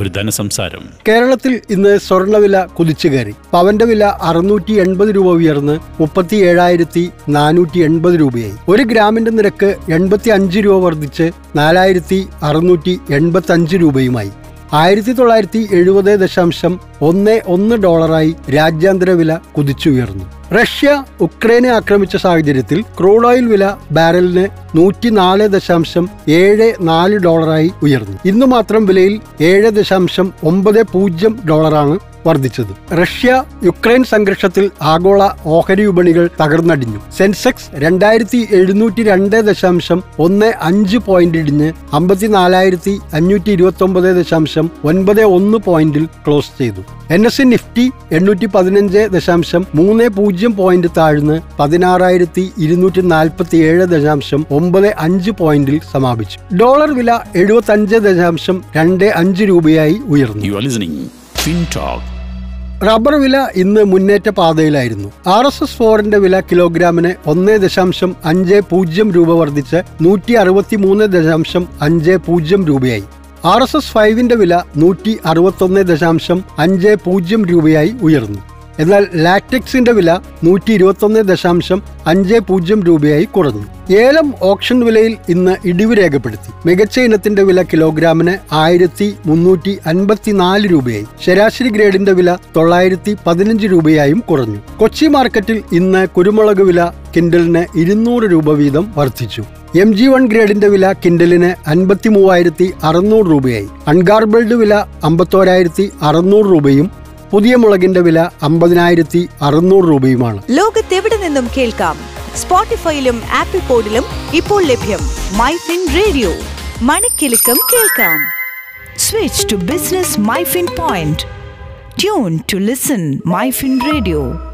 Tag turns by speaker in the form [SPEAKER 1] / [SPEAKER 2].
[SPEAKER 1] ഒരു ധനസംസാരം.
[SPEAKER 2] കേരളത്തിൽ ഇന്ന് സ്വർണവില കുതിച്ചു കയറി. പവന്റെ വില അറുന്നൂറ്റി എൺപത് രൂപ ഉയർന്ന് മുപ്പത്തി ഏഴായിരത്തി നാനൂറ്റി എൺപത് രൂപയായി. ഒരു ഗ്രാമിന്റെ നിരക്ക് എൺപത്തി അഞ്ച് രൂപ വർദ്ധിച്ച് നാലായിരത്തി അറുന്നൂറ്റി എൺപത്തി അഞ്ച് രൂപയുമായി. ആയിരത്തി തൊള്ളായിരത്തി എഴുപത് ദശാംശം ഒന്ന് ഒന്ന് ഡോളറായി രാജ്യാന്തര വില കുതിച്ചുയർന്നു. റഷ്യ ഉക്രൈനെ ആക്രമിച്ച സാഹചര്യത്തിൽ ക്രൂഡ് ഓയിൽ വില ബാരലിന് നൂറ്റിനാല് ദശാംശം ഏഴ് നാല് ഡോളറായി ഉയർന്നു. ഇന്ന് മാത്രം വിലയിൽ ഏഴ് ദശാംശം ഒമ്പത് പൂജ്യം ഡോളറാണ് വർദ്ധിച്ചത്. റഷ്യ യുക്രൈൻ സംഘർഷത്തിൽ ആഗോള ഓഹരി വിപണികൾ തകർന്നടിഞ്ഞു. സെൻസെക്സ് രണ്ടായിരത്തി എഴുന്നൂറ്റി രണ്ട് ദശാംശം ഒന്ന് അഞ്ച് പോയിന്റ് ഇടിഞ്ഞ് അമ്പത്തിനാലായിരത്തി അഞ്ഞൂറ്റി ഇരുപത്തി ഒമ്പത് ദശാംശം ഒൻപത് ഒന്ന് പോയിന്റിൽ ക്ലോസ് ചെയ്തു. എൻ എസ് സി നിഫ്റ്റി എണ്ണൂറ്റി പതിനഞ്ച് ദശാംശം മൂന്ന് പൂജ്യം പോയിന്റ് താഴ്ന്ന് പതിനാറായിരത്തി ഇരുന്നൂറ്റി നാൽപ്പത്തി ഏഴ് ദശാംശം ഒമ്പത് അഞ്ച് പോയിന്റിൽ സമാപിച്ചു. ഡോളർ വില എഴുപത്തി അഞ്ച് ദശാംശം രണ്ട് അഞ്ച് രൂപയായി ഉയർന്നു.
[SPEAKER 1] ആർ
[SPEAKER 2] റബ്ബർ വില ഇന്ന് മുന്നേറ്റ പാതയിലായിരുന്നു ആർ എസ് എസ് ഫോറിന്റെ വില കിലോഗ്രാമിന് ഒന്ന് ദശാംശം അഞ്ച് പൂജ്യം രൂപ വർദ്ധിച്ച് നൂറ്റി അറുപത്തി മൂന്ന് ദശാംശം അഞ്ച് പൂജ്യം രൂപയായി. ആർ എസ് എസ് ഫൈവിന്റെ വില നൂറ്റി അറുപത്തൊന്ന് ദശാംശം അഞ്ച് പൂജ്യം രൂപയായി ഉയർന്നു. എന്നാൽ ലാക്റ്റിക്സിന്റെ വില നൂറ്റി ഇരുപത്തൊന്ന് ദശാംശം അഞ്ച് പൂജ്യം രൂപയായി കുറഞ്ഞു. ഏലം ഓപ്ഷൻ വിലയിൽ ഇന്ന് ഇടിവ് രേഖപ്പെടുത്തി. മികച്ച ഇനത്തിന്റെ വില കിലോഗ്രാമിന് ആയിരത്തി മുന്നൂറ്റി അൻപത്തിനാല് രൂപയായി. ശരാശരി ഗ്രേഡിന്റെ വില തൊള്ളായിരത്തി പതിനഞ്ച് രൂപയായും കുറഞ്ഞു. കൊച്ചി മാർക്കറ്റിൽ ഇന്ന് കുരുമുളക് വില കിൻഡലിന് ഇരുന്നൂറ് രൂപ വീതം വർദ്ധിച്ചു. എം ജി വൺ ഗ്രേഡിന്റെ വില കിൻഡലിന് അൻപത്തി മൂവായിരത്തി അറുന്നൂറ് രൂപയായി. അൺഗാർബിൾഡ് വില അമ്പത്തോരായിരത്തി അറുന്നൂറ് രൂപയും പുതിയ മുളകിന്റെ വില അമ്പതിനായിരത്തി അറുന്നൂറ് രൂപയുമാണ്.
[SPEAKER 3] ലോകത്തെവിടെ നിന്നും കേൾക്കാം? സ്പോട്ടിഫൈയിലും ആപ്പിൾ പോഡിലും ഇപ്പോൾ ലഭ്യം മൈ ഫിൻ റേഡിയോ. മണിക്കെലക്കം കേൾക്കാം. Switch to business my fin point tune to listen my fin radio